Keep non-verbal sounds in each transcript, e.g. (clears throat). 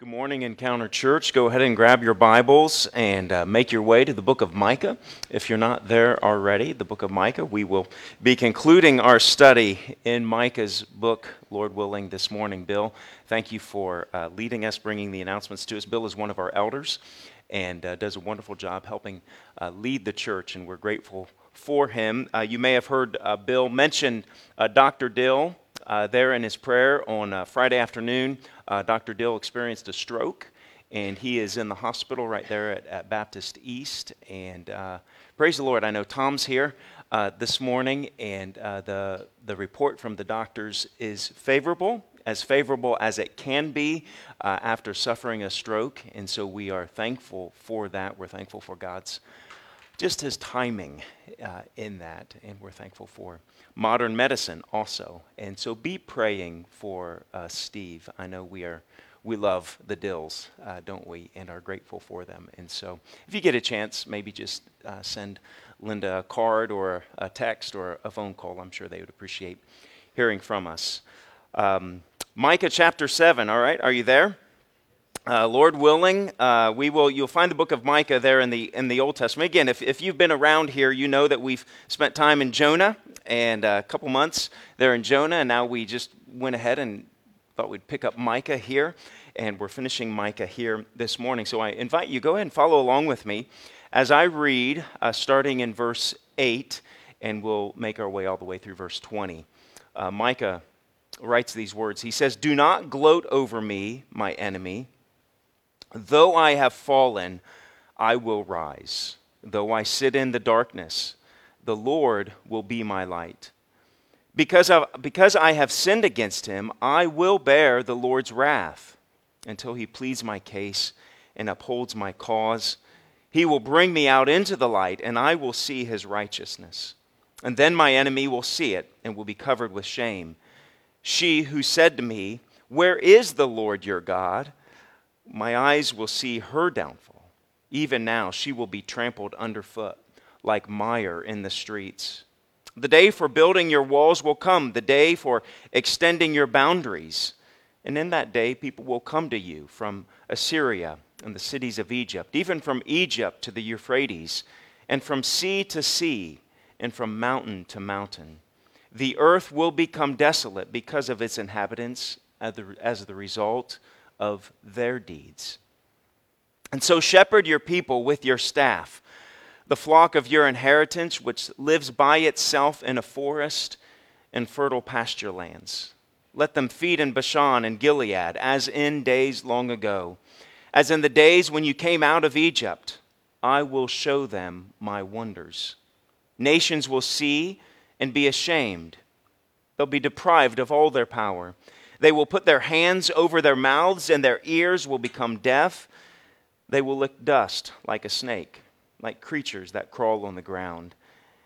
Good morning, Encounter Church. Go ahead and grab your Bibles and uh, make your way to the book of Micah. If you're not there already, the book of Micah, we will be concluding our study in Micah's book, Lord willing, this morning. Bill, thank you for uh, leading us, bringing the announcements to us. Bill is one of our elders and uh, does a wonderful job helping uh, lead the church, and we're grateful for him. Uh, you may have heard uh, Bill mention Dr. Dill there in his prayer on Friday afternoon. Uh, Dr. Dill experienced a stroke, and he is in the hospital right there at, at Baptist East. And uh, praise the Lord, I know Tom's here uh, this morning, and uh, the, the report from the doctors is favorable, as favorable as it can be uh, after suffering a stroke. And so we are thankful for that. We're thankful for God's just his timing uh, in that, and we're thankful for modern medicine also. And so be praying for uh, Steve. I know we are we love the Dills, uh, don't we, and are grateful for them. And so if you get a chance, maybe just uh, send Linda a card or a text or a phone call. I'm sure they would appreciate hearing from us. Um, Micah chapter 7, all right, are you there? Uh, Lord willing, uh, we will. You'll find the book of Micah there in the in the Old Testament. Again, if, if you've been around here, you know that we've spent time in Jonah and uh, a couple months there in Jonah, and now we just went ahead and thought we'd pick up Micah here, and we're finishing Micah here this morning. So I invite you go ahead and follow along with me as I read, uh, starting in verse eight, and we'll make our way all the way through verse twenty. Uh, Micah writes these words. He says, "Do not gloat over me, my enemy." Though I have fallen, I will rise. Though I sit in the darkness, the Lord will be my light. Because, of, because I have sinned against him, I will bear the Lord's wrath until he pleads my case and upholds my cause. He will bring me out into the light, and I will see his righteousness. And then my enemy will see it and will be covered with shame. She who said to me, Where is the Lord your God? My eyes will see her downfall. Even now, she will be trampled underfoot like mire in the streets. The day for building your walls will come, the day for extending your boundaries. And in that day, people will come to you from Assyria and the cities of Egypt, even from Egypt to the Euphrates, and from sea to sea, and from mountain to mountain. The earth will become desolate because of its inhabitants as the result of their deeds. And so shepherd your people with your staff, the flock of your inheritance, which lives by itself in a forest and fertile pasture lands. Let them feed in Bashan and Gilead, as in days long ago, as in the days when you came out of Egypt. I will show them my wonders. Nations will see and be ashamed. They'll be deprived of all their power. They will put their hands over their mouths, and their ears will become deaf. They will lick dust like a snake, like creatures that crawl on the ground,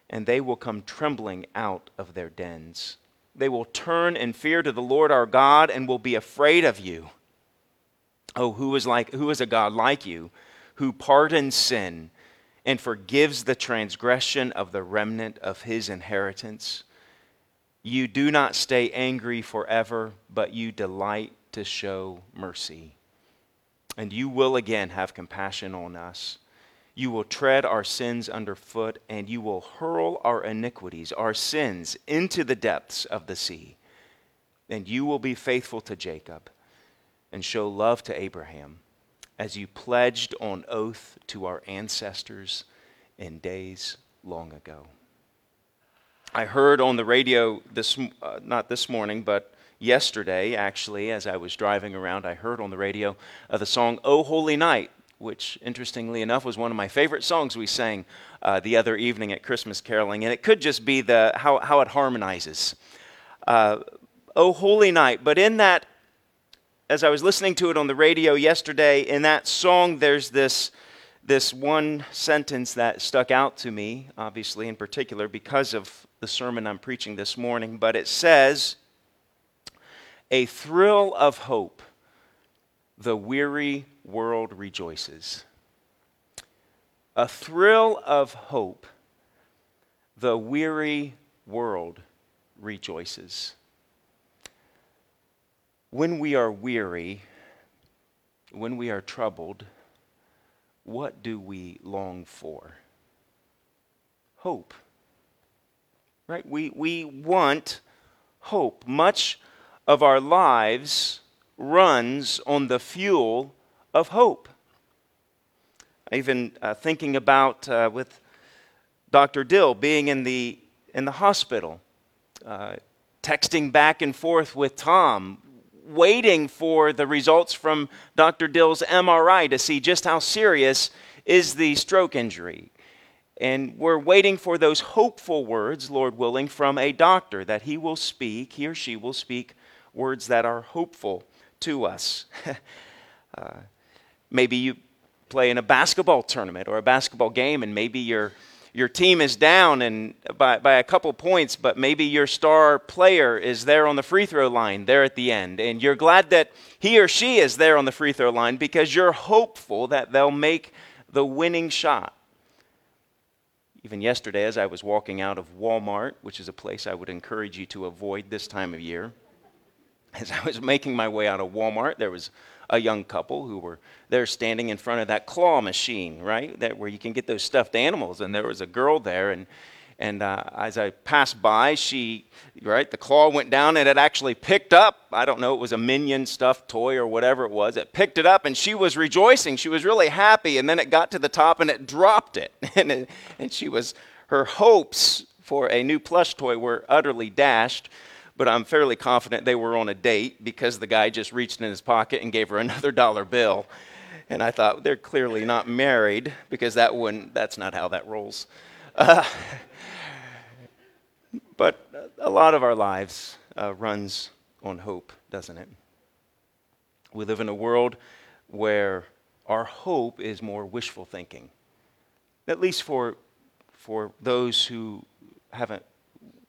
and they will come trembling out of their dens. They will turn in fear to the Lord our God and will be afraid of you. Oh, who is, like, who is a God like you, who pardons sin and forgives the transgression of the remnant of his inheritance? You do not stay angry forever, but you delight to show mercy. And you will again have compassion on us. You will tread our sins underfoot, and you will hurl our iniquities, our sins, into the depths of the sea. And you will be faithful to Jacob and show love to Abraham, as you pledged on oath to our ancestors in days long ago. I heard on the radio this, uh, not this morning, but yesterday, actually, as I was driving around, I heard on the radio uh, the song Oh Holy Night, which, interestingly enough, was one of my favorite songs we sang uh, the other evening at Christmas caroling. And it could just be the, how, how it harmonizes. Uh, oh Holy Night. But in that, as I was listening to it on the radio yesterday, in that song, there's this this one sentence that stuck out to me, obviously, in particular, because of the sermon I'm preaching this morning, but it says, A thrill of hope, the weary world rejoices. A thrill of hope, the weary world rejoices. When we are weary, when we are troubled, what do we long for? Hope. Right? We, we want hope. Much of our lives runs on the fuel of hope. Even uh, thinking about uh, with Dr. Dill being in the, in the hospital, uh, texting back and forth with Tom, waiting for the results from Dr. Dill's MRI to see just how serious is the stroke injury. And we're waiting for those hopeful words, Lord willing, from a doctor that he will speak, he or she will speak words that are hopeful to us. (laughs) uh, maybe you play in a basketball tournament or a basketball game, and maybe your your team is down and by, by a couple points, but maybe your star player is there on the free throw line there at the end, and you're glad that he or she is there on the free throw line because you're hopeful that they'll make the winning shot. Even yesterday, as I was walking out of Walmart, which is a place I would encourage you to avoid this time of year, (laughs) as I was making my way out of Walmart, there was a young couple who were there standing in front of that claw machine, right? That where you can get those stuffed animals. And there was a girl there, and and uh, as I passed by, she right the claw went down and it actually picked up. I don't know, it was a minion stuffed toy or whatever it was. It picked it up and she was rejoicing. She was really happy. And then it got to the top and it dropped it, (laughs) and it, and she was her hopes for a new plush toy were utterly dashed but I'm fairly confident they were on a date because the guy just reached in his pocket and gave her (laughs) another dollar bill. And I thought, they're clearly not married because that wouldn't, that's not how that rolls. Uh, (laughs) but a lot of our lives uh, runs on hope, doesn't it? We live in a world where our hope is more wishful thinking, at least for, for those who haven't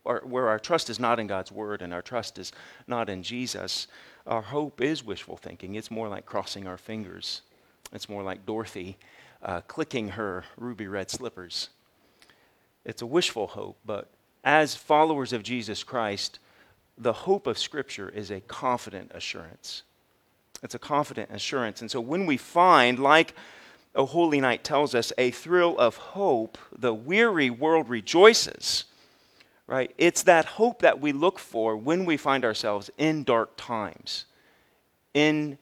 our, where our trust is not in God's word and our trust is not in Jesus, our hope is wishful thinking. It's more like crossing our fingers. It's more like Dorothy uh, clicking her ruby red slippers. It's a wishful hope, but as followers of Jesus Christ, the hope of Scripture is a confident assurance. It's a confident assurance. And so when we find, like a Holy Night tells us, a thrill of hope, the weary world rejoices right? It's that hope that we look for when we find ourselves in dark times, in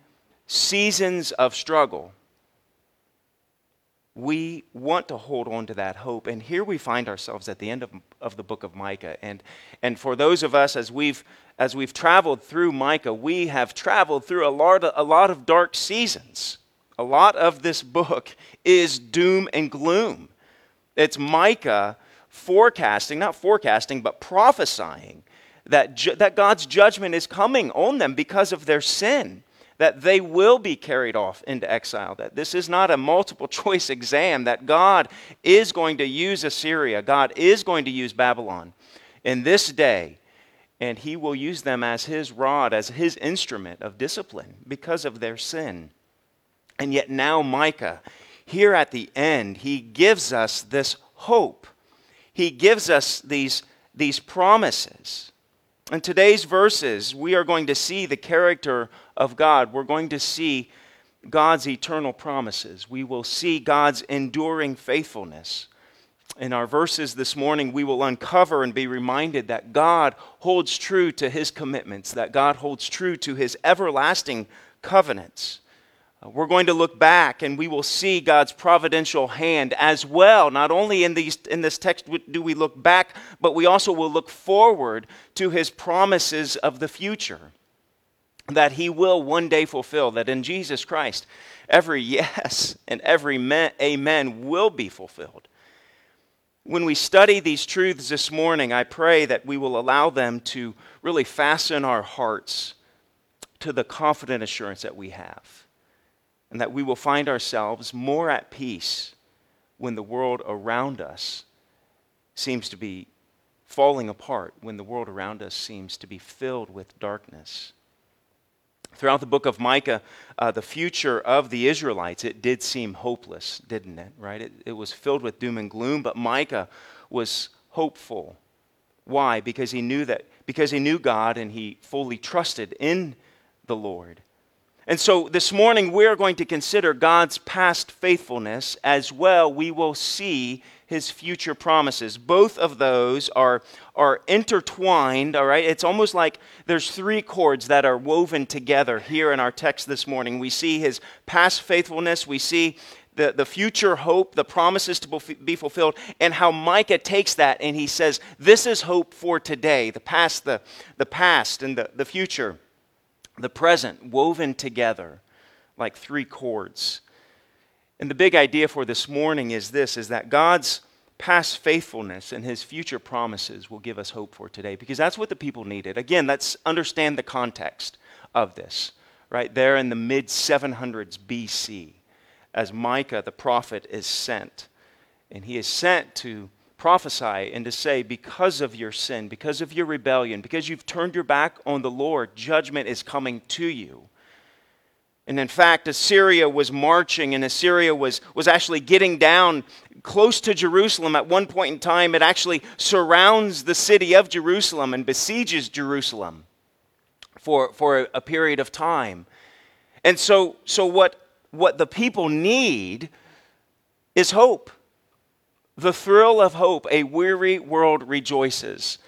seasons of struggle. We want to hold on to that hope. And here we find ourselves at the end of, of the book of Micah. And, and for those of us, as we've, as we've traveled through Micah, we have traveled through a lot, of, a lot of dark seasons. A lot of this book is doom and gloom. It's Micah forecasting, not forecasting, but prophesying that, ju- that God's judgment is coming on them because of their sin, that they will be carried off into exile, that this is not a multiple (laughs) choice exam, that God is going to use Assyria, God is going to use Babylon in this day, and He will use them as His rod, as His instrument of discipline because of their sin. And yet now, Micah, here at the end, he gives us this hope he gives us these, these promises. In today's verses, we are going to see the character of God. We're going to see God's eternal promises. We will see God's enduring faithfulness. In our verses this morning, we will uncover and be reminded that God holds true to his commitments, that God holds true to his everlasting covenants. Uh, we're going to look back and we will see God's providential hand as well. Not only in, these, in this text do we look back, but we also will look forward to his promises of the future that he will one day fulfill, that in Jesus Christ, every (laughs) yes and every amen will be fulfilled. When we study these truths this morning, I pray that we will allow them to really fasten our hearts to the confident assurance that we have and that we will find ourselves more at peace when the world around us seems to be falling apart, when the world around us seems to be filled with darkness. Throughout the book of Micah, uh, the future of the Israelites, it did seem hopeless, didn't it? Right? It, it was filled with doom and gloom, but Micah was hopeful. Why? Because he knew that, because he knew God and he fully trusted in the Lord. And so this morning we're going to consider God's past faithfulness as well. We will see his future promises. Both of those are, are intertwined, all right? It's almost like there's three chords that are woven together here in our text this morning. We see his past faithfulness, we see the, the future hope, the promises to be fulfilled, and how Micah takes that and he says, This is hope for today, the past, the, the past, and the, the future the present woven together like three chords. And the big idea for this morning is this is that God's past faithfulness and his future promises will give us hope for today because that's what the people needed. Again, let's understand the context of this. Right there in the mid 700s BC as Micah the prophet is sent and he is sent to prophesy and to say, because of your sin, because of your rebellion, because you've turned your back on the Lord, judgment is coming to you. And in fact, Assyria was marching, and Assyria was, was actually getting down close to Jerusalem. At one point in time, it actually surrounds the city of Jerusalem and besieges Jerusalem for, for a period of time. And so, so what, what the people need is hope. The thrill of hope, a weary world rejoices.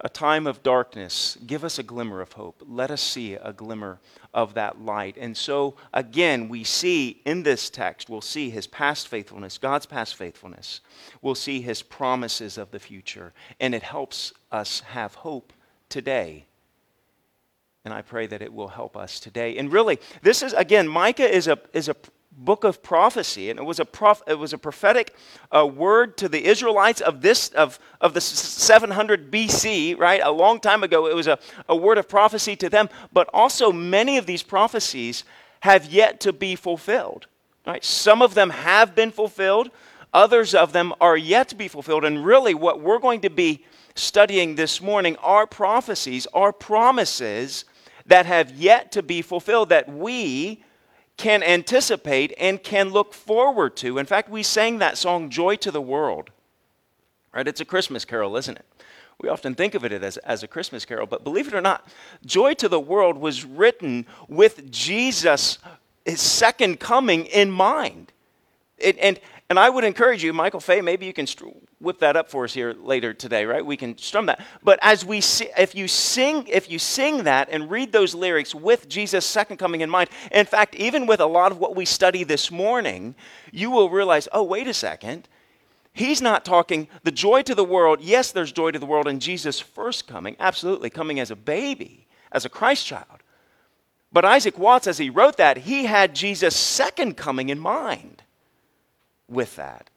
A time of darkness, give us a glimmer of hope. Let us see a glimmer of that light. And so, again, we see in this text, we'll see his past faithfulness, God's past faithfulness. We'll see his promises of the future. And it helps us have hope today. And I pray that it will help us today. And really, this is, again, Micah is a, is a book of prophecy and it was a, prof, it was a prophetic uh, word to the israelites of this of, of the 700 bc right? A long time ago it was a, a word of prophecy to them but also many of these prophecies have yet to be fulfilled right? Some of them have been fulfilled others of them are yet to be fulfilled and really what we're going to be studying this morning are prophecies are promises that have yet to be fulfilled that we can anticipate and can look forward to. In fact, we sang that song, Joy to the World. Right? It's a Christmas carol, isn't it? We often think of it as, as a Christmas carol, but believe it or not, Joy to the World was written with Jesus, his second coming, in mind. It, and and I would encourage you, Michael Fay, maybe you can whip that up for us here later today, right? We can strum that. But as we see, if you sing, if you sing that and read those lyrics with Jesus' second coming in mind, in fact, even with a lot of what we study this morning, you will realize, oh, wait a second. He's not talking the joy to the world. Yes, there's joy to the world in Jesus' first coming, absolutely, coming as a baby, as a Christ child. But Isaac Watts, as he wrote that, he had Jesus' second coming in mind with that.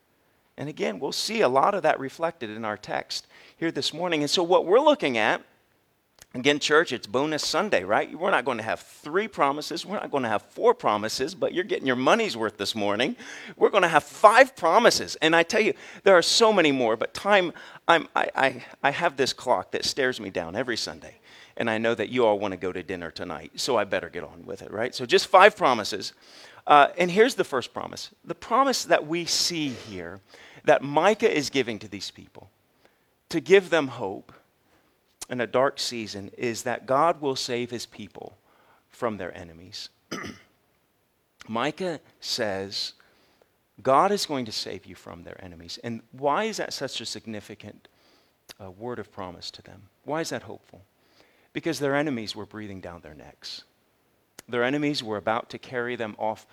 And again, we'll see a lot of that reflected in our text here this morning. And so, what we're looking at, again, church, it's bonus Sunday, right? We're not going to have three promises. We're not going to have four promises, but you're getting your money's worth this morning. We're going to have five promises. And I tell you, there are so many more, but time, I'm, I, I, I have this clock that stares me down every Sunday. And I know that you all want to go to dinner tonight, so I better get on with it, right? So, just five promises. Uh, and here's the first promise the promise that we see here that Micah is giving to these people to give them hope in a dark season is that God will save his people from their enemies. (clears throat) Micah says, God is going to save you from their enemies. And why is that such a significant uh, word of promise to them? Why is that hopeful? Because their enemies were breathing down their necks. Their enemies were about to carry them off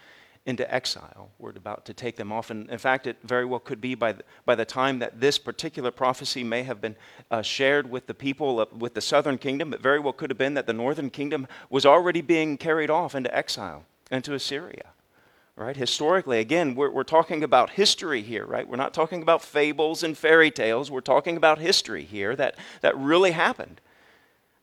into exile. We're about to take them off. And in fact, it very well could be by the, by the time that this particular prophecy may have been uh, shared with the people, of, with the southern kingdom, it very well could have been that the northern kingdom was already being carried off into exile, into Assyria. Right? Historically, again, we're, we're talking about history here, right? We're not talking about fables and fairy tales. We're talking about history here that, that really happened.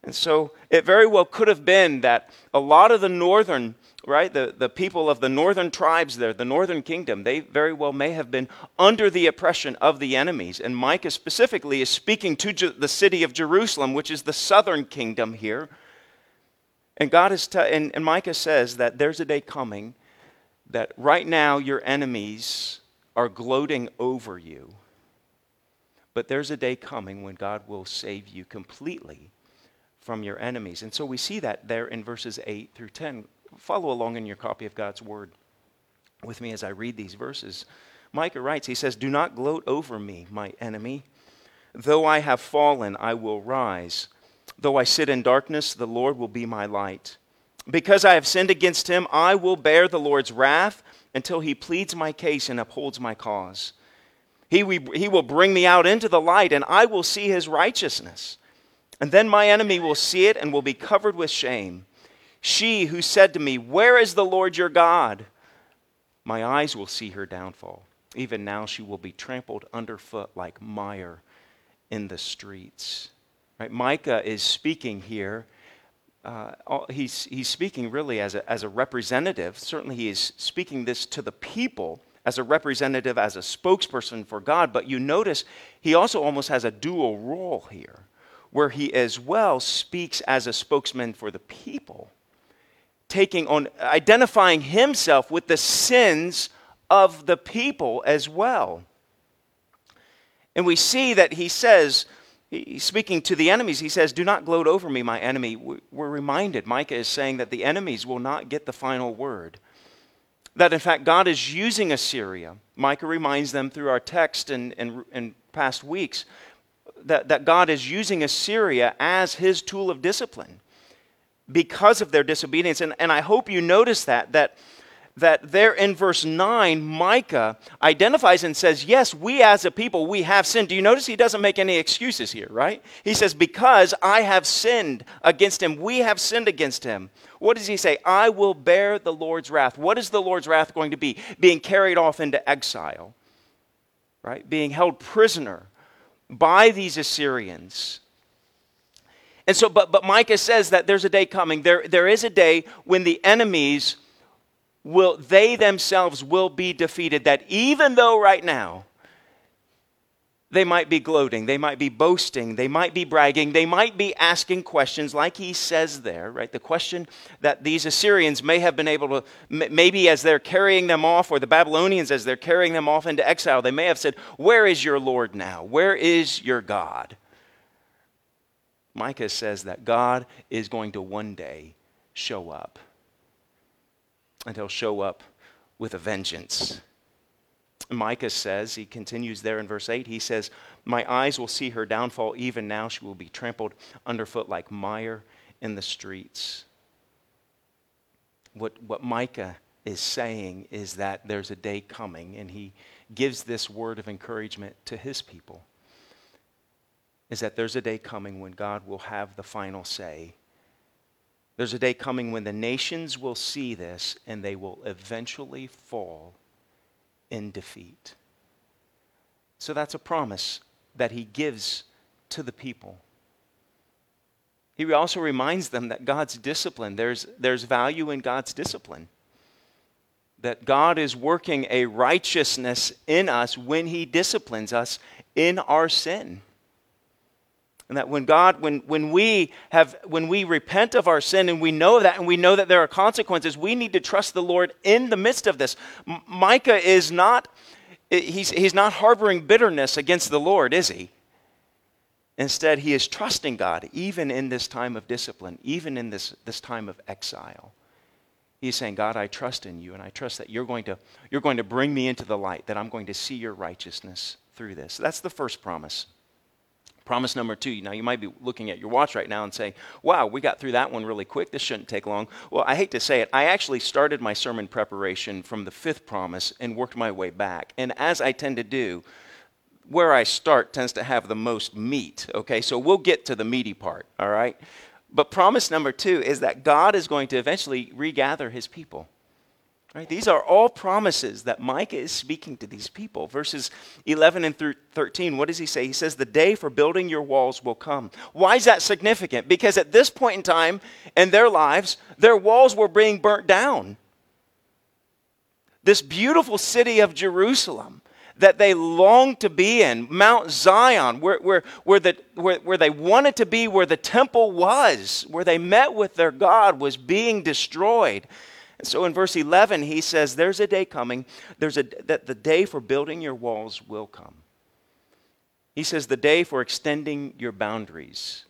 And so it very well could have been that a lot of the northern, right, the, the people of the northern tribes there, the northern kingdom, they very well may have been under the oppression of the enemies. And Micah specifically is speaking to the city of Jerusalem, which is the southern kingdom here. And God is, t- and, and Micah says that there's a day coming that right now your enemies are gloating over you. But there's a day coming when God will save you completely from your enemies. And so we see that there in verses 8 through 10. follow along in your copy of God's Word with me as I read these verses. Micah writes, he says, Do not gloat over me, my enemy. Though I have fallen, I will rise. Though I sit in darkness, the Lord will be my light. Because I have sinned against him, I will bear the Lord's wrath until he pleads my case and upholds my cause. He, will bring me out into the light, and I will see his righteousness. And then my enemy will see it and will be covered with shame. She who said to me, Where is the Lord your God? My eyes will see her downfall. Even now she will be trampled underfoot like mire in the streets. Right? Micah is speaking here. Uh, he's, he's speaking really as a, as a representative. Certainly, he is speaking this to the people as a representative, as a spokesperson for God. But you notice he also almost has a dual role here, where he as well speaks as a spokesman for the people, taking on, identifying himself with the sins of the people as well. And we see that he says, speaking to the enemies, he says, Do not gloat over me, my enemy. We're reminded, Micah is saying that the enemies will not get the final word. That in fact, God is using Assyria. Micah reminds them through our text and, and, and past weeks that, that God is using Assyria as his tool of discipline because of their disobedience. And, and I hope you notice that, that that there in verse 9, Micah identifies and says, Yes, we as a people, we have sinned. Do you notice he doesn't make any excuses here, right? He says, Because I have sinned against him, we have sinned against him. What does he say? I will bear the Lord's wrath. What is the Lord's wrath going to be? Being carried off into exile, right? Being held prisoner by these Assyrians. And so, but, but Micah says that there's a day coming. There, there is a day when the enemies will they themselves will be defeated that even though right now they might be gloating, they might be boasting, they might be bragging, they might be asking questions like he says there, right? The question that these Assyrians may have been able to, maybe as they're carrying them off, or the Babylonians as they're carrying them off into exile, they may have said, Where is your Lord now? Where is your God? Micah says that God is going to one day show up and he'll show up with a vengeance. Micah says, he continues there in verse 8, he says, My eyes will see her downfall. Even now she will be trampled underfoot like mire in the streets. What, what Micah is saying is that there's a day coming, and he gives this word of encouragement to his people. Is that there's a day coming when God will have the final say there's a day coming when the nations will see this and they will eventually fall in defeat. So that's a promise that he gives to the people. He also reminds them that God's discipline, there's, there's value in God's discipline. That God is working a righteousness in us when he disciplines us in our sin. And that when God, when, when we have, when we repent of our sin and we know that and we know that there are consequences, we need to trust the Lord in the midst of this. M- Micah is not, he's, he's not harboring bitterness against the Lord, is he? Instead, he is trusting God even in this time of discipline, even in this, this time of exile. He's saying, God, I trust in you, and I trust that you're going, to, you're going to bring me into the light, that I'm going to see your righteousness through this. That's the first promise. Promise number two. Now, you might be looking at your watch right now and saying, wow, we got through that one really quick. This shouldn't take long. Well, I hate to say it. I actually started my sermon preparation from the fifth promise and worked my way back. And as I tend to do, where I start tends to have the most meat. Okay, so we'll get to the meaty part, all right? But promise number two is that God is going to eventually regather his people. Right? These are all promises that Micah is speaking to these people. Verses 11 and 13, what does he say? He says, The day for building your walls will come. Why is that significant? Because at this point in time in their lives, their walls were being burnt down. This beautiful city of Jerusalem that they longed to be in, Mount Zion, where, where, where, the, where, where they wanted to be, where the temple was, where they met with their God, was being destroyed. So in verse 11, he says, There's a day coming, there's a, that the day for building your walls will come. He says, The day for extending your boundaries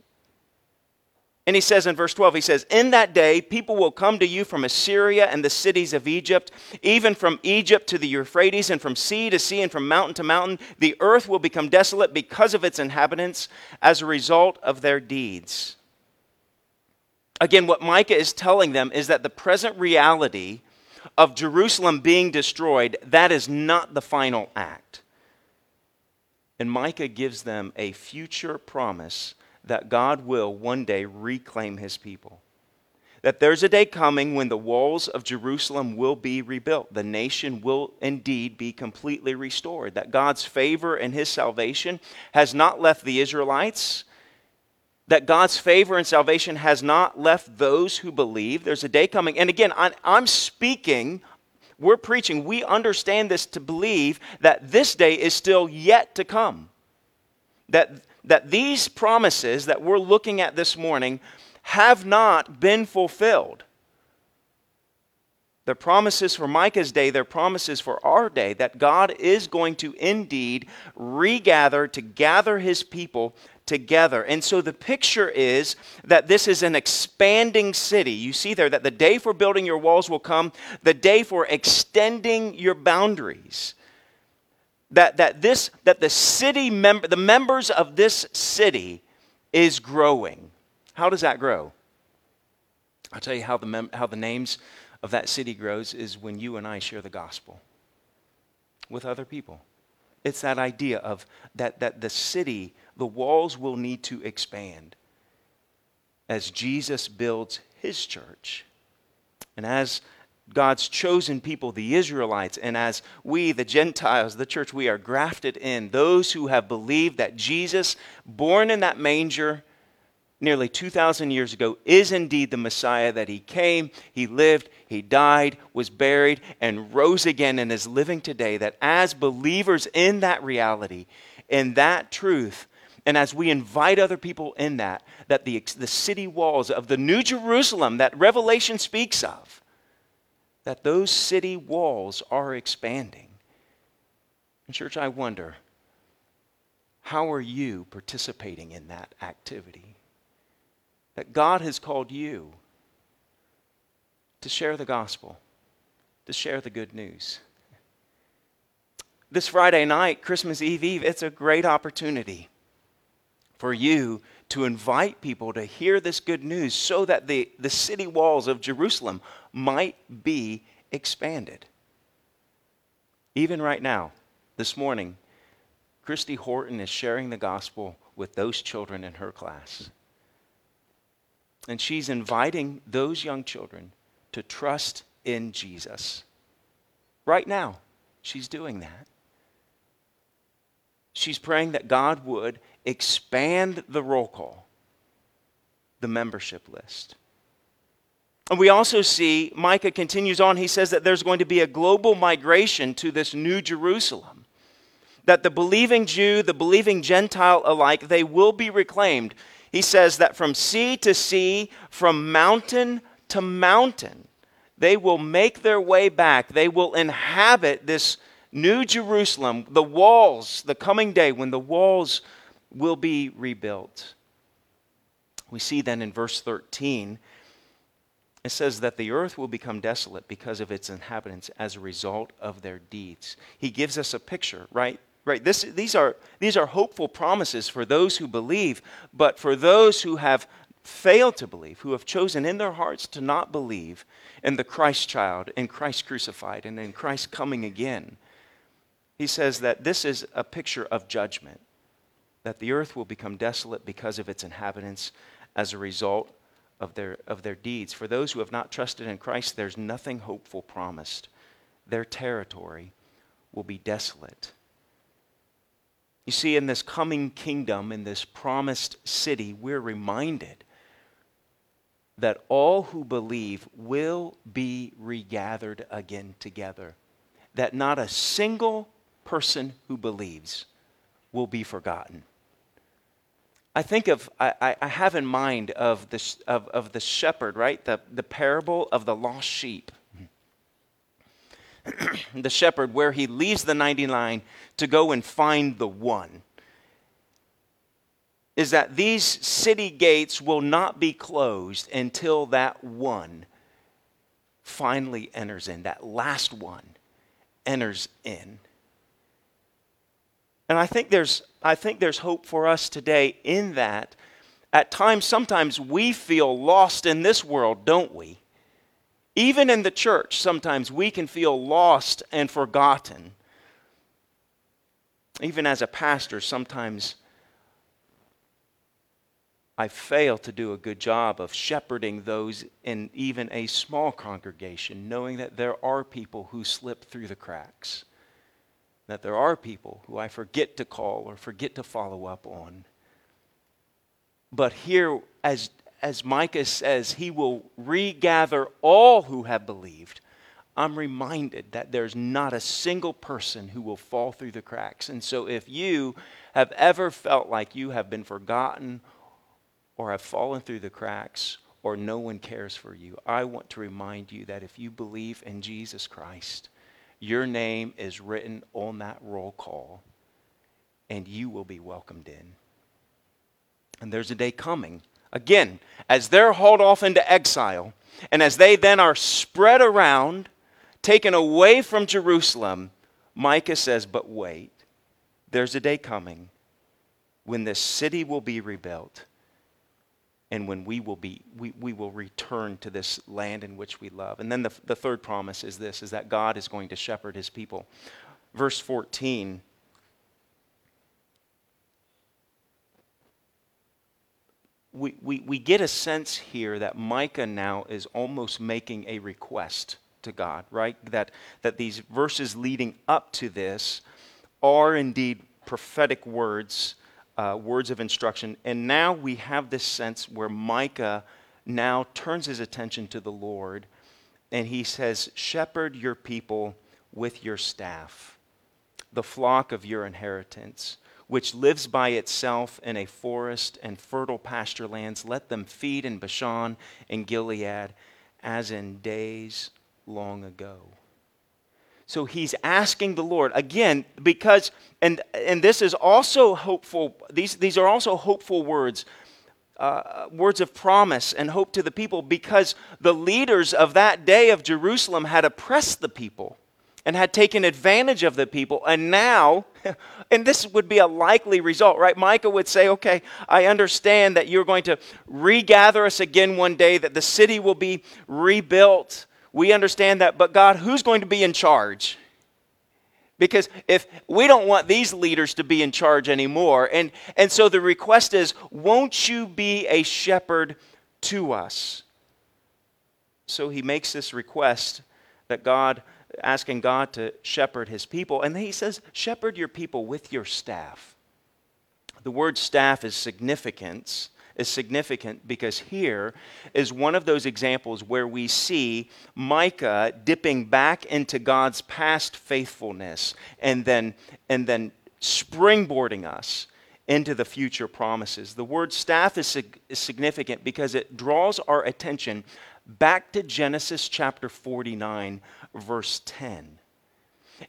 And he says in verse 12, he says, In that day, people will come to you from Assyria and the cities of Egypt, even from Egypt to the Euphrates, and from sea to sea, and from mountain to mountain. The earth will become desolate because of its inhabitants as a result of their deeds. Again, what Micah is telling them is that the present reality of Jerusalem being destroyed, that is not the final act. And Micah gives them a future promise that God will one day reclaim his people. That there's a day coming when the walls of Jerusalem will be rebuilt. The nation will indeed be completely restored. That God's favor and his salvation has not left the Israelites. That God's favor and salvation has not left those who believe. There's a day coming. And again, I'm speaking, we're preaching, we understand this to believe that this day is still yet to come. That that these promises that we're looking at this morning have not been fulfilled. The promises for Micah's day, they're promises for our day, that God is going to indeed regather, to gather his people together. And so the picture is that this is an expanding city. You see there that the day for building your walls will come, the day for extending your boundaries that, that, this, that the city member, the members of this city is growing. How does that grow? I'll tell you how the, mem- how the names of that city grows is when you and I share the gospel with other people. It's that idea of that, that the city, the walls will need to expand as Jesus builds his church. And as God's chosen people, the Israelites, and as we, the Gentiles, the church, we are grafted in, those who have believed that Jesus, born in that manger nearly 2,000 years ago, is indeed the Messiah, that he came, he lived, he died, was buried, and rose again, and is living today. That as believers in that reality, in that truth, and as we invite other people in that, that the, the city walls of the New Jerusalem that Revelation speaks of, that those city walls are expanding. And, church, I wonder how are you participating in that activity? That God has called you to share the gospel, to share the good news. This Friday night, Christmas Eve Eve, it's a great opportunity for you to invite people to hear this good news so that the, the city walls of Jerusalem might be expanded. Even right now, this morning, Christy Horton is sharing the gospel with those children in her class. And she's inviting those young children to trust in Jesus. Right now, she's doing that. She's praying that God would expand the roll call, the membership list. And we also see, Micah continues on, he says that there's going to be a global migration to this new Jerusalem. That the believing Jew, the believing Gentile alike, they will be reclaimed. He says that from sea to sea, from mountain to mountain, they will make their way back. They will inhabit this new Jerusalem, the walls, the coming day when the walls will be rebuilt. We see then in verse 13, it says that the earth will become desolate because of its inhabitants as a result of their deeds. He gives us a picture, right? Right. This, these, are, these are hopeful promises for those who believe, but for those who have failed to believe, who have chosen in their hearts to not believe in the Christ child, in Christ crucified, and in Christ coming again, he says that this is a picture of judgment that the earth will become desolate because of its inhabitants as a result of their, of their deeds. For those who have not trusted in Christ, there's nothing hopeful promised. Their territory will be desolate. You see, in this coming kingdom, in this promised city, we're reminded that all who believe will be regathered again together. That not a single person who believes will be forgotten. I think of, I, I have in mind of the, of, of the shepherd, right? The, the parable of the lost sheep. the shepherd, where he leaves the 99 to go and find the one. is that these city gates will not be closed until that one finally enters in, that last one enters in. And I think there's, I think there's hope for us today in that. At times, sometimes we feel lost in this world, don't we? Even in the church, sometimes we can feel lost and forgotten. Even as a pastor, sometimes I fail to do a good job of shepherding those in even a small congregation, knowing that there are people who slip through the cracks, that there are people who I forget to call or forget to follow up on. But here, as, as Micah says, he will regather all who have believed. I'm reminded that there's not a single person who will fall through the cracks. And so, if you have ever felt like you have been forgotten or have fallen through the cracks or no one cares for you, I want to remind you that if you believe in Jesus Christ, your name is written on that roll call and you will be welcomed in. And there's a day coming, again, as they're hauled off into exile and as they then are spread around, taken away from Jerusalem, Micah says, But wait, there's a day coming when this city will be rebuilt and when we will be we, we will return to this land in which we love. And then the, the third promise is this is that god is going to shepherd his people. Verse 14 we, we, we get a sense here that micah now is almost making a request to god right? That that these verses leading up to this are indeed prophetic words uh, words of instruction. And now we have this sense where Micah now turns his attention to the Lord and he says, Shepherd your people with your staff, the flock of your inheritance, which lives by itself in a forest and fertile pasture lands. Let them feed in Bashan and Gilead as in days long ago. So he's asking the Lord again because and and this is also hopeful these these are also hopeful words uh, words of promise and hope to the people because the leaders of that day of Jerusalem had oppressed the people and had taken advantage of the people. And now (laughs) and this would be a likely result right? Micah would say okay i understand that you're going to regather us again one day that the city will be rebuilt we understand that, but God, who's going to be in charge? Because if we don't want these leaders to be in charge anymore, and, and so the request is, won't you be a shepherd to us? So he makes this request that God, asking God to shepherd his people, and he says, shepherd your people with your staff. The word staff is significance is significant because here is one of those examples where we see Micah dipping back into God's past faithfulness and then, and then springboarding us into the future promises. The word staff is, sig- is significant because it draws our attention back to Genesis chapter 49, verse 10.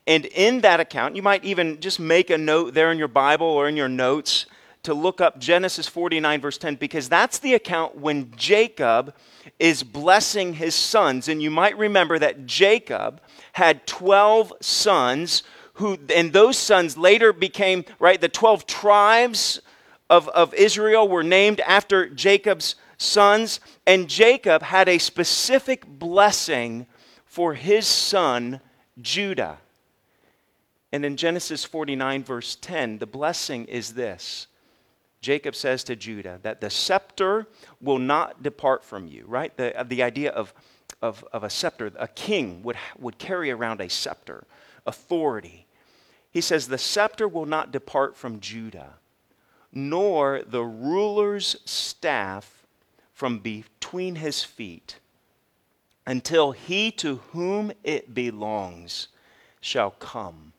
And in that account, you might even just make a note there in your Bible or in your notes to look up Genesis 49, verse 10, because that's the account when Jacob is blessing his sons. And you might remember that Jacob had 12 sons, who, and those sons later became, right, the 12 tribes of, of Israel were named after Jacob's sons. And Jacob had a specific blessing for his son, Judah. And in Genesis 49, verse 10, the blessing is this Jacob says to Judah that the scepter will not depart from you, right? The, the idea of, of, of a scepter, a king would, would carry around a scepter, authority. He says, The scepter will not depart from Judah, nor the ruler's staff from between his feet, until he to whom it belongs shall come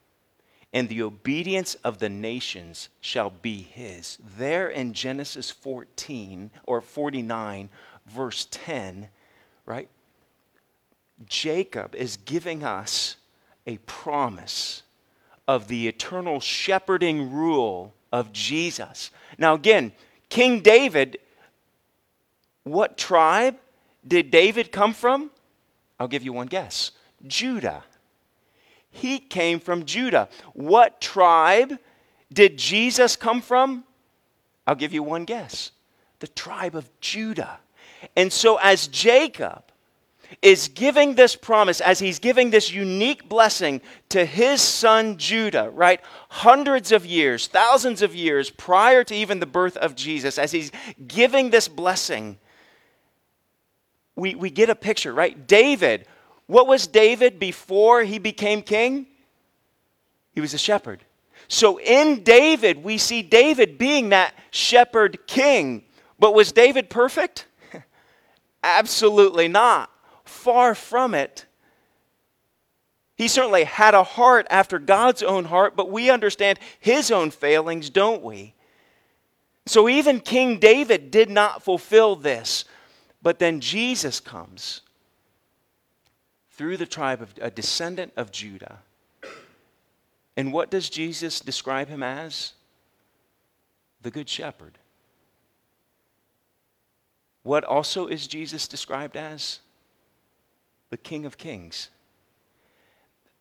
and the obedience of the nations shall be his. There in Genesis 14 or 49, verse 10, right? Jacob is giving us a promise of the eternal shepherding rule of Jesus. Now, again, King David, what tribe did David come from? I'll give you one guess Judah. He came from Judah. What tribe did Jesus come from? I'll give you one guess the tribe of Judah. And so, as Jacob is giving this promise, as he's giving this unique blessing to his son Judah, right? Hundreds of years, thousands of years prior to even the birth of Jesus, as he's giving this blessing, we, we get a picture, right? David, what was David before he became king? He was a shepherd. So in David, we see David being that shepherd king. But was David perfect? (laughs) Absolutely not. Far from it. He certainly had a heart after God's own heart, but we understand his own failings, don't we? So even King David did not fulfill this. But then Jesus comes through the tribe of a descendant of Judah. And what does Jesus describe him as? The Good Shepherd. What also is Jesus described as? The King of Kings.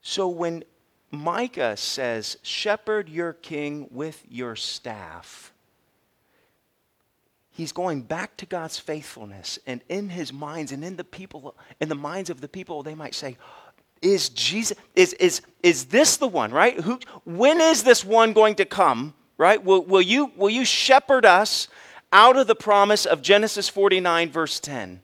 So when Micah says, Shepherd your king with your staff, he's going back to God's faithfulness. And in his minds and in the people, in the minds of the people, they might say, is Jesus, is, is, is this the one, right? Who, when is this one going to come, right? Will, will, you, will you shepherd us out of the promise of Genesis 49, verse 10?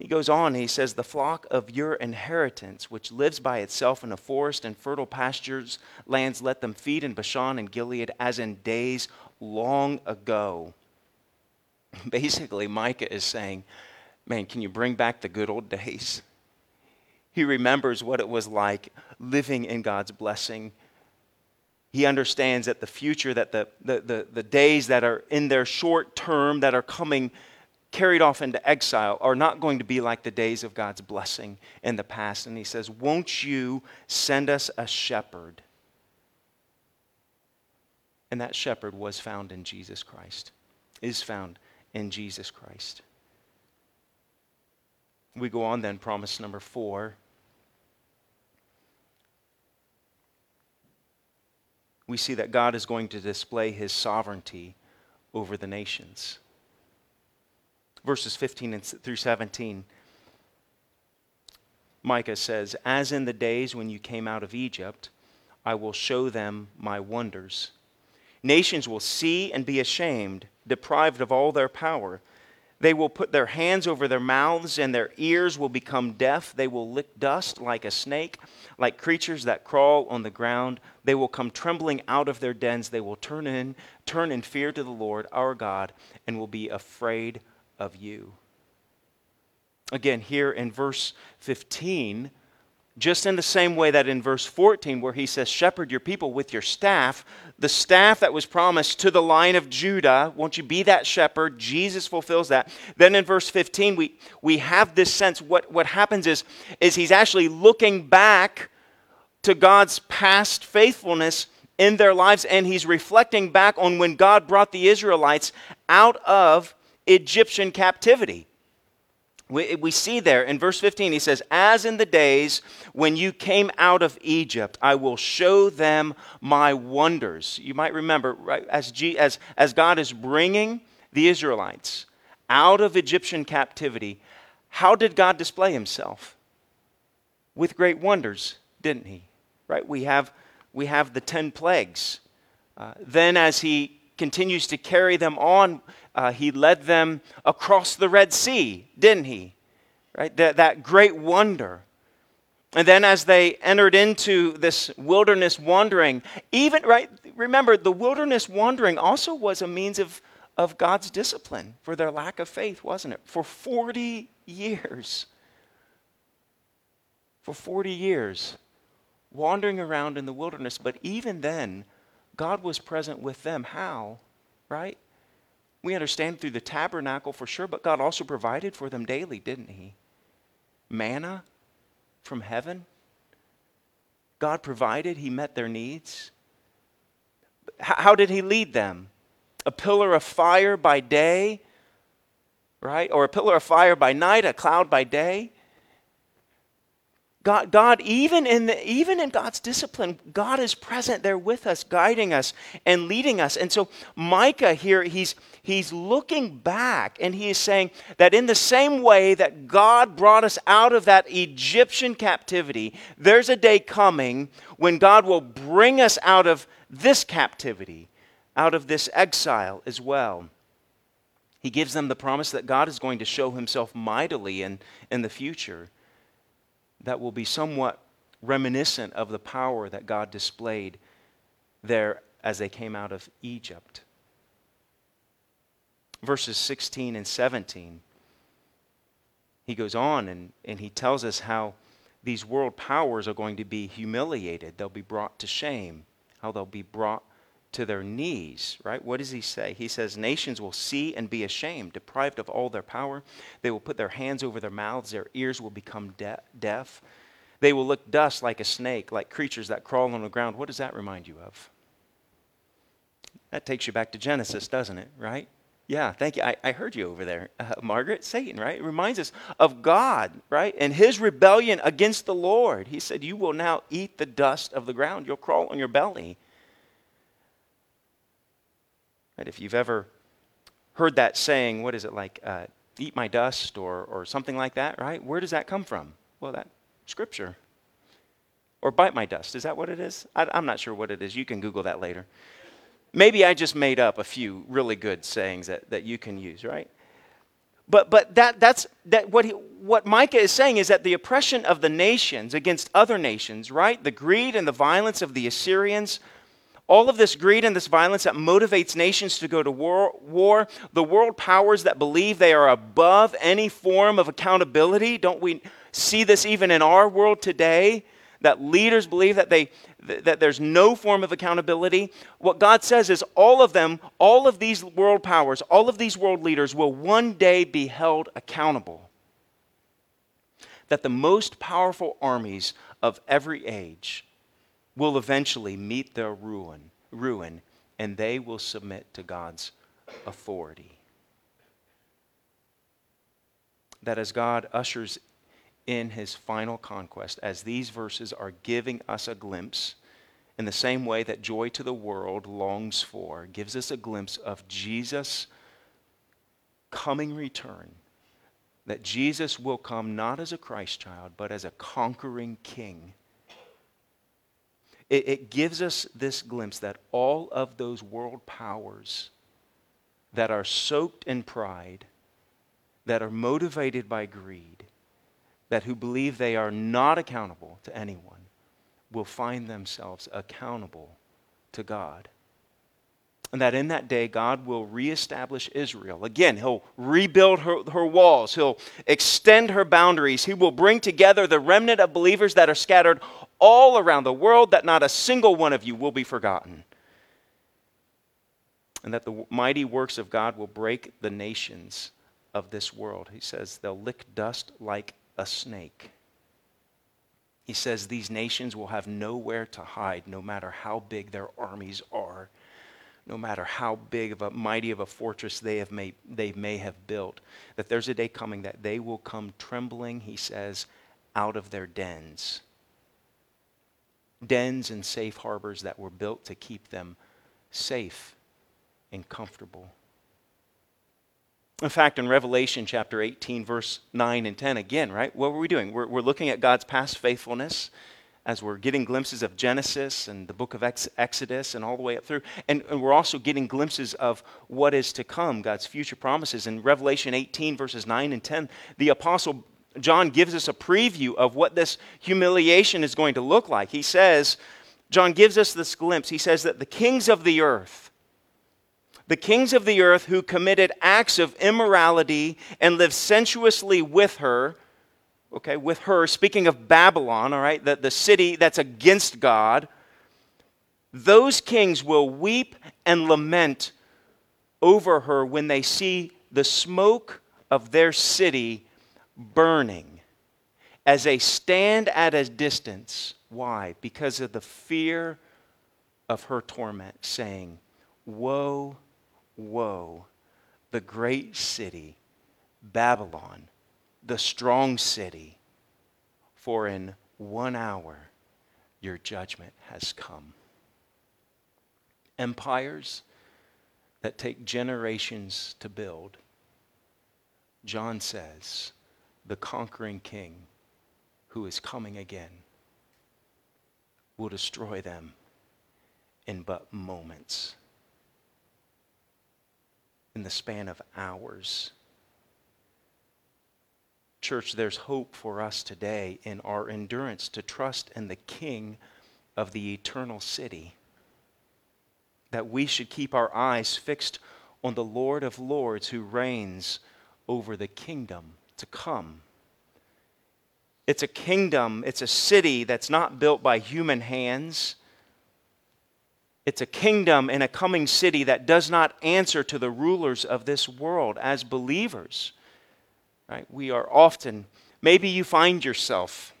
He goes on, he says, The flock of your inheritance, which lives by itself in the forest and fertile pastures lands, let them feed in Bashan and Gilead as in days long ago. (laughs) Basically, Micah is saying, Man, can you bring back the good old days? He remembers what it was like living in God's blessing. He understands that the future, that the, the, the, the days that are in their short term, that are coming carried off into exile, are not going to be like the days of God's blessing in the past. And he says, Won't you send us a shepherd? And that shepherd was found in Jesus Christ, is found in Jesus Christ. We go on then, promise number four. We see that God is going to display his sovereignty over the nations. Verses 15 through 17. Micah says, As in the days when you came out of Egypt, I will show them my wonders. Nations will see and be ashamed, deprived of all their power. They will put their hands over their mouths, and their ears will become deaf. They will lick dust like a snake, like creatures that crawl on the ground. They will come trembling out of their dens. They will turn in, turn in fear to the Lord our God, and will be afraid of you. Again, here in verse 15, just in the same way that in verse 14, where he says, Shepherd your people with your staff, the staff that was promised to the line of Judah, won't you be that shepherd? Jesus fulfills that. Then in verse 15, we, we have this sense what, what happens is, is he's actually looking back to God's past faithfulness in their lives, and he's reflecting back on when God brought the Israelites out of Egyptian captivity. We, we see there in verse 15, he says, As in the days when you came out of Egypt, I will show them my wonders. You might remember, right, as, G, as, as God is bringing the Israelites out of Egyptian captivity, how did God display himself? With great wonders, didn't he? Right? We have, we have the 10 plagues. Uh, then, as he continues to carry them on uh, he led them across the Red Sea, didn't he? Right? That, that great wonder. And then as they entered into this wilderness wandering, even, right, remember, the wilderness wandering also was a means of, of God's discipline for their lack of faith, wasn't it? For 40 years. For 40 years, wandering around in the wilderness. But even then, God was present with them. How? Right? We understand through the tabernacle for sure, but God also provided for them daily, didn't He? Manna from heaven. God provided, He met their needs. how did he lead them? A pillar of fire by day, right? Or a pillar of fire by night, a cloud by day? God, God even, in the, even in God's discipline, God is present there with us, guiding us and leading us. And so Micah here, he's, he's looking back and he is saying that in the same way that God brought us out of that Egyptian captivity, there's a day coming when God will bring us out of this captivity, out of this exile as well. He gives them the promise that God is going to show himself mightily in, in the future that will be somewhat reminiscent of the power that God displayed there as they came out of Egypt. Verses 16 and 17, he goes on and, and he tells us how these world powers are going to be humiliated. They'll be brought to shame, how they'll be brought to their knees, right? What does he say? He says, Nations will see and be ashamed, deprived of all their power. They will put their hands over their mouths, their ears will become de- deaf. They will look dust like a snake, like creatures that crawl on the ground. What does that remind you of? That takes you back to Genesis, doesn't it, right? Yeah, thank you. I, I heard you over there, uh, Margaret. Satan, right? It reminds us of God, right? And his rebellion against the Lord. He said, You will now eat the dust of the ground, you'll crawl on your belly. Right? If you've ever heard that saying, what is it like, uh, eat my dust or, or something like that, right? Where does that come from? Well, that scripture. Or bite my dust. Is that what it is? I, I'm not sure what it is. You can Google that later. Maybe I just made up a few really good sayings that, that you can use, right? But, but that, that's that what, he, what Micah is saying is that the oppression of the nations against other nations, right? The greed and the violence of the Assyrians, all of this greed and this violence that motivates nations to go to war, war, the world powers that believe they are above any form of accountability. Don't we see this even in our world today? That leaders believe that, they, that there's no form of accountability. What God says is all of them, all of these world powers, all of these world leaders will one day be held accountable. That the most powerful armies of every age will eventually meet their ruin, ruin and they will submit to God's authority. That as God ushers in his final conquest, as these verses are giving us a glimpse, in the same way that Joy to the World longs for, gives us a glimpse of Jesus' coming return. That Jesus will come not as a Christ child, but as a conquering king it, it gives us this glimpse that all of those world powers that are soaked in pride, that are motivated by greed, that who believe they are not accountable to anyone, will find themselves accountable to God. And that in that day, God will reestablish Israel. Again, He'll rebuild her, her walls, He'll extend her boundaries, He will bring together the remnant of believers that are scattered all around the world, that not a single one of you will be forgotten. And that the mighty works of God will break the nations of this world. He says they'll lick dust like a snake. He says these nations will have nowhere to hide, no matter how big their armies are, no matter how big of a mighty of a fortress they, have may, they may have built. That there's a day coming that they will come trembling, he says, out of their dens dens and safe harbors that were built to keep them safe and comfortable. In fact, in Revelation chapter 18, verse 9 and 10, again, right? What were we doing? We're, we're looking at God's past faithfulness as we're getting glimpses of Genesis and the book of Ex- Exodus and all the way up through. And, and we're also getting glimpses of what is to come, God's future promises. In Revelation 18, verses 9 and 10, the apostle John gives us a preview of what this humiliation is going to look like. He says, John gives us this glimpse. He says that the kings of the earth, the kings of the earth who committed acts of immorality and lived sensuously with her, okay, with her, speaking of Babylon, all right, the, the city that's against God, those kings will weep and lament over her when they see the smoke of their city burning as they stand at a distance. Why? Because of the fear of her torment, saying, Woe, woe, the great city, Babylon, the strong city, for in one hour your judgment has come. Empires that take generations to build, John says, the conquering king who is coming again will destroy them in but moments, in the span of hours. Church, there's hope for us today in our endurance to trust in the King of the eternal city. That we should keep our eyes fixed on the Lord of Lords who reigns over the kingdom to come. It's a kingdom, it's a city that's not built by human hands. It's a kingdom and a coming city that does not answer to the rulers of this world as believers. Right? We are often, maybe you find yourself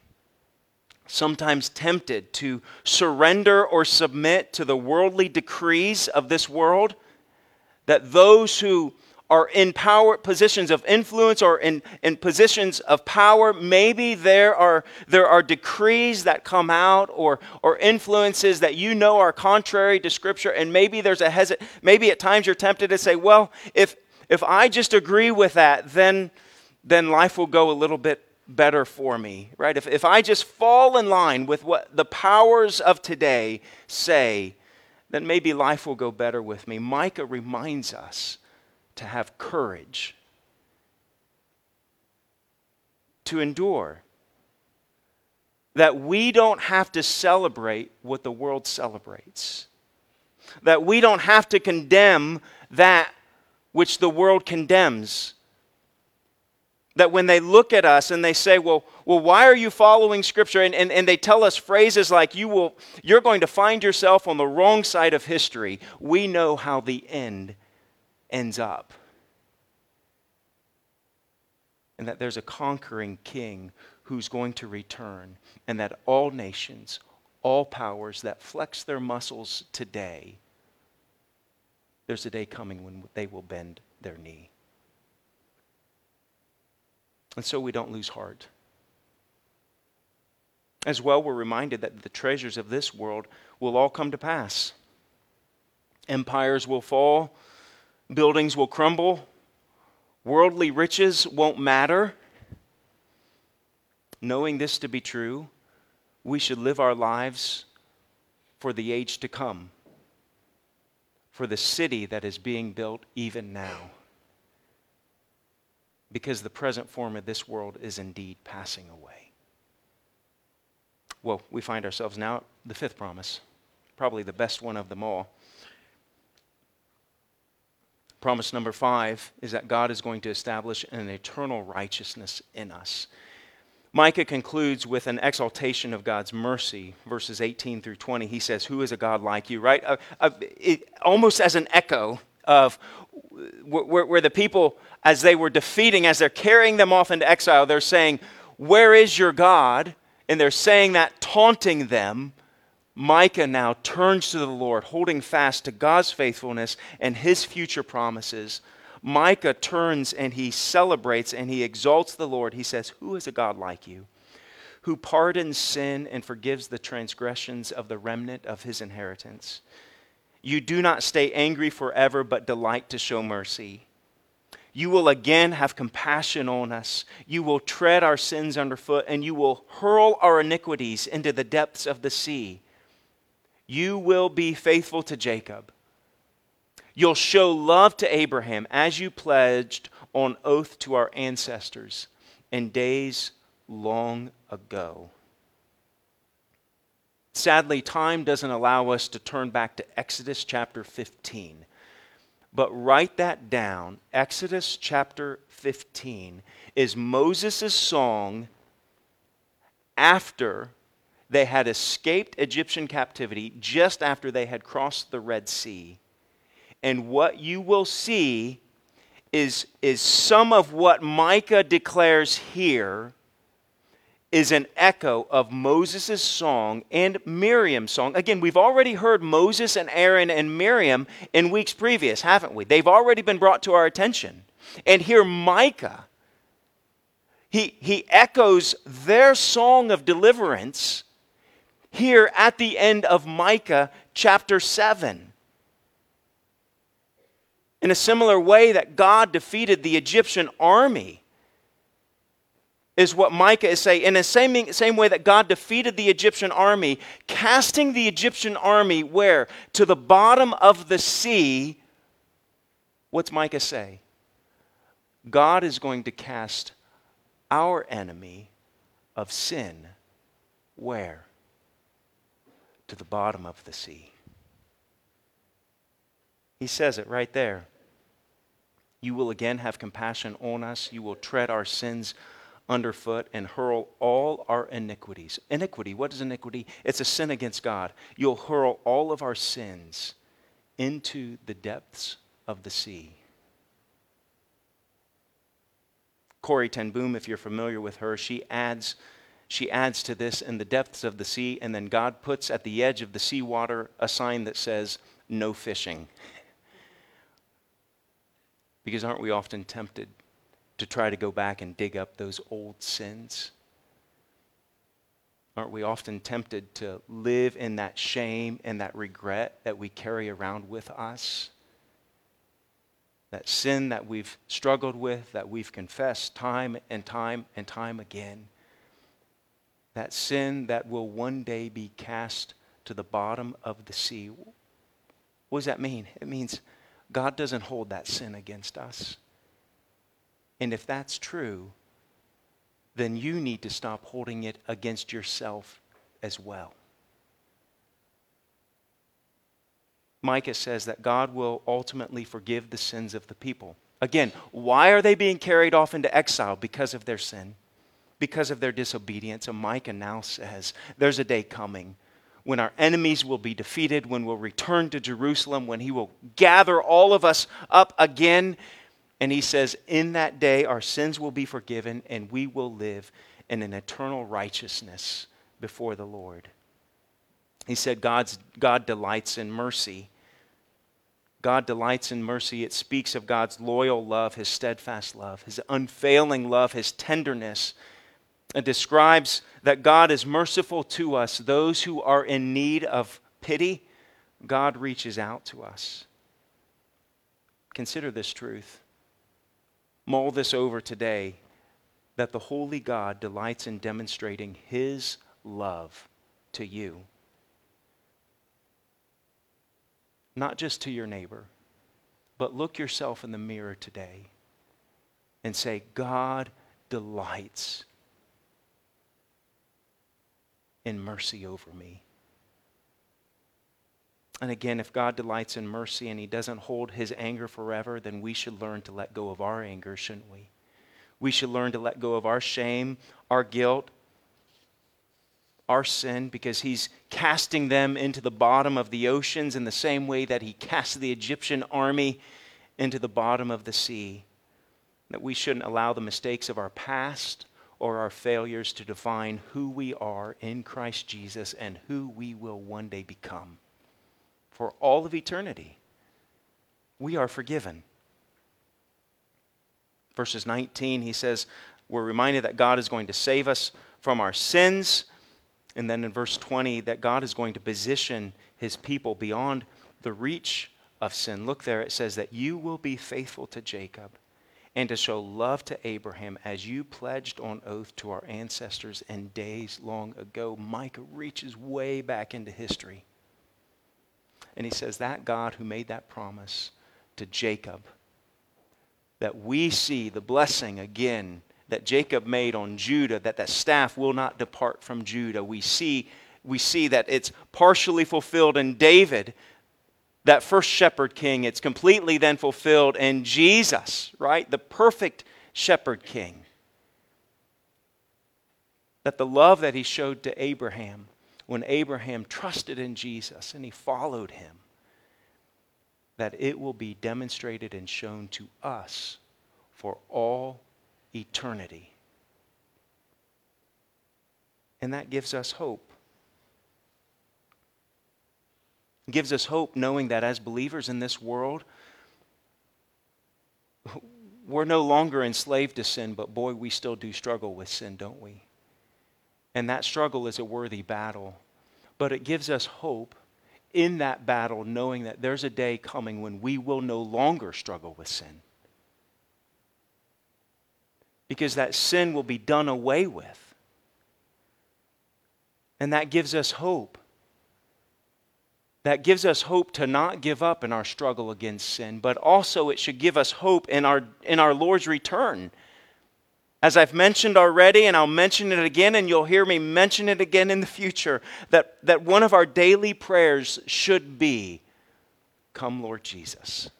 sometimes tempted to surrender or submit to the worldly decrees of this world, that those who are in power positions of influence or in, in positions of power maybe there are there are decrees that come out or or influences that you know are contrary to scripture and maybe there's a hesit maybe at times you're tempted to say well if if i just agree with that then then life will go a little bit better for me right if, if i just fall in line with what the powers of today say then maybe life will go better with me micah reminds us to have courage, to endure. That we don't have to celebrate what the world celebrates. That we don't have to condemn that which the world condemns. That when they look at us and they say, Well, well why are you following Scripture? And, and, and they tell us phrases like, you will, You're going to find yourself on the wrong side of history. We know how the end ends up. And that there's a conquering king who's going to return, and that all nations, all powers that flex their muscles today, there's a day coming when they will bend their knee. And so we don't lose heart. As well, we're reminded that the treasures of this world will all come to pass. Empires will fall, buildings will crumble, worldly riches won't matter. Knowing this to be true, we should live our lives for the age to come, for the city that is being built even now. Because the present form of this world is indeed passing away. Well, we find ourselves now at the fifth promise, probably the best one of them all. Promise number five is that God is going to establish an eternal righteousness in us. Micah concludes with an exaltation of God's mercy, verses 18 through 20. He says, Who is a God like you, right? Uh, uh, it, almost as an echo of where, where the people, as they were defeating, as they're carrying them off into exile, they're saying, Where is your God? And they're saying that, taunting them. Micah now turns to the Lord, holding fast to God's faithfulness and his future promises. Micah turns and he celebrates and he exalts the Lord. He says, Who is a God like you? Who pardons sin and forgives the transgressions of the remnant of his inheritance. You do not stay angry forever, but delight to show mercy. You will again have compassion on us. You will tread our sins underfoot, and you will hurl our iniquities into the depths of the sea. You will be faithful to Jacob. You'll show love to Abraham as you pledged on oath to our ancestors in days long ago. Sadly, time doesn't allow us to turn back to Exodus chapter 15. But write that down. Exodus chapter 15 is Moses' song after they had escaped Egyptian captivity just after they had crossed the Red Sea. And what you will see is, is some of what Micah declares here is an echo of Moses' song and Miriam's song. Again, we've already heard Moses and Aaron and Miriam in weeks previous, haven't we? They've already been brought to our attention. And here, Micah, he, he echoes their song of deliverance here at the end of Micah chapter 7. In a similar way that God defeated the Egyptian army is what Micah is saying. In the same, same way that God defeated the Egyptian army, casting the Egyptian army where? To the bottom of the sea. What's Micah say? God is going to cast our enemy of sin where? To the bottom of the sea. He says it right there. You will again have compassion on us. You will tread our sins underfoot and hurl all our iniquities. Iniquity, what is iniquity? It's a sin against God. You'll hurl all of our sins into the depths of the sea. Corrie ten Boom, if you're familiar with her, she adds, she adds to this in the depths of the sea, and then God puts at the edge of the seawater a sign that says, no fishing. Because aren't we often tempted to try to go back and dig up those old sins? Aren't we often tempted to live in that shame and that regret that we carry around with us? That sin that we've struggled with, that we've confessed time and time and time again. That sin that will one day be cast to the bottom of the sea. What does that mean? It means God doesn't hold that sin against us. And if that's true, then you need to stop holding it against yourself as well. Micah says that God will ultimately forgive the sins of the people. Again, why are they being carried off into exile? Because of their sin, because of their disobedience. And Micah now says there's a day coming when our enemies will be defeated, when we'll return to Jerusalem, when he will gather all of us up again and he says, In that day, our sins will be forgiven, and we will live in an eternal righteousness before the Lord. He said, God's, God delights in mercy. God delights in mercy. It speaks of God's loyal love, his steadfast love, his unfailing love, his tenderness. It describes that God is merciful to us. Those who are in need of pity, God reaches out to us. Consider this truth mull this over today that the Holy God delights in demonstrating His love to you. Not just to your neighbor, but look yourself in the mirror today and say, God delights in mercy over me. And again, if God delights in mercy and He doesn't hold His anger forever, then we should learn to let go of our anger, shouldn't we? We should learn to let go of our shame, our guilt, our sin, because He's casting them into the bottom of the oceans in the same way that He cast the Egyptian army into the bottom of the sea. That we shouldn't allow the mistakes of our past or our failures to define who we are in Christ Jesus and who we will one day become for all of eternity. We are forgiven. Verses 19, he says, we're reminded that God is going to save us from our sins. And then in verse 20, that God is going to position his people beyond the reach of sin. Look there, it says that you will be faithful to Jacob and to show love to Abraham as you pledged on oath to our ancestors in days long ago. Micah reaches way back into history. And he says, That God who made that promise to Jacob, that we see the blessing again that Jacob made on Judah, that that staff will not depart from Judah. We see, we see that it's partially fulfilled in David, that first shepherd king. It's completely then fulfilled in Jesus, right? The perfect shepherd king. That the love that he showed to Abraham when Abraham trusted in Jesus and he followed him, that it will be demonstrated and shown to us for all eternity. And that gives us hope. It gives us hope knowing that as believers in this world, we're no longer enslaved to sin, but boy, we still do struggle with sin, don't we? And that struggle is a worthy battle. But it gives us hope in that battle, knowing that there's a day coming when we will no longer struggle with sin. Because that sin will be done away with. And that gives us hope. That gives us hope to not give up in our struggle against sin, but also it should give us hope in our, in our Lord's return. As I've mentioned already, and I'll mention it again, and you'll hear me mention it again in the future, that, that one of our daily prayers should be Come, Lord Jesus.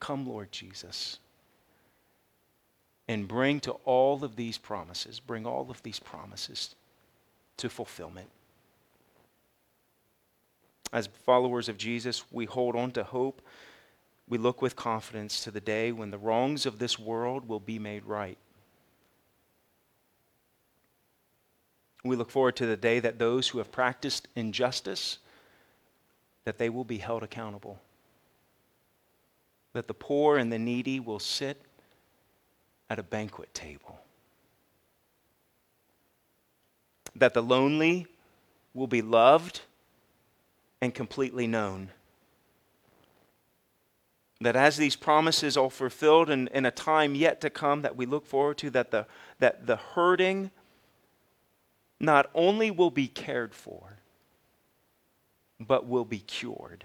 Come, Lord Jesus. And bring to all of these promises, bring all of these promises to fulfillment. As followers of Jesus, we hold on to hope we look with confidence to the day when the wrongs of this world will be made right. We look forward to the day that those who have practiced injustice that they will be held accountable. That the poor and the needy will sit at a banquet table. That the lonely will be loved and completely known that as these promises are fulfilled in, in a time yet to come that we look forward to, that the, that the hurting not only will be cared for, but will be cured.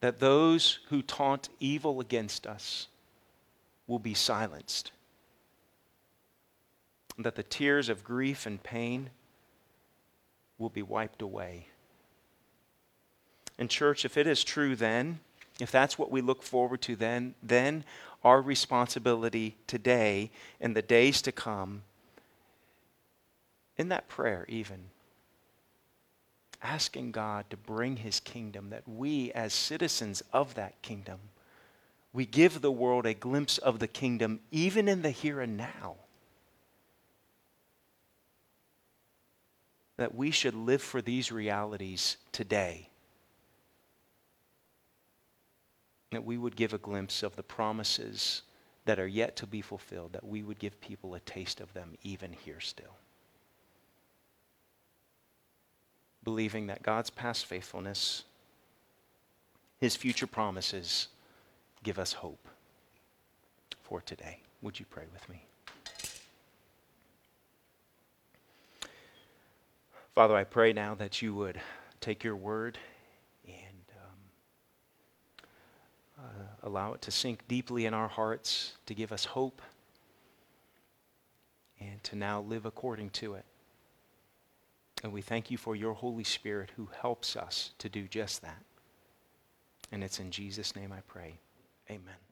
That those who taunt evil against us will be silenced. That the tears of grief and pain will be wiped away. And, church, if it is true then, if that's what we look forward to then, then our responsibility today and the days to come, in that prayer, even, asking God to bring his kingdom, that we, as citizens of that kingdom, we give the world a glimpse of the kingdom even in the here and now. That we should live for these realities today that we would give a glimpse of the promises that are yet to be fulfilled, that we would give people a taste of them even here still. Believing that God's past faithfulness, his future promises, give us hope for today. Would you pray with me? Father, I pray now that you would take your word Uh, allow it to sink deeply in our hearts, to give us hope, and to now live according to it. And we thank you for your Holy Spirit who helps us to do just that. And it's in Jesus' name I pray. Amen.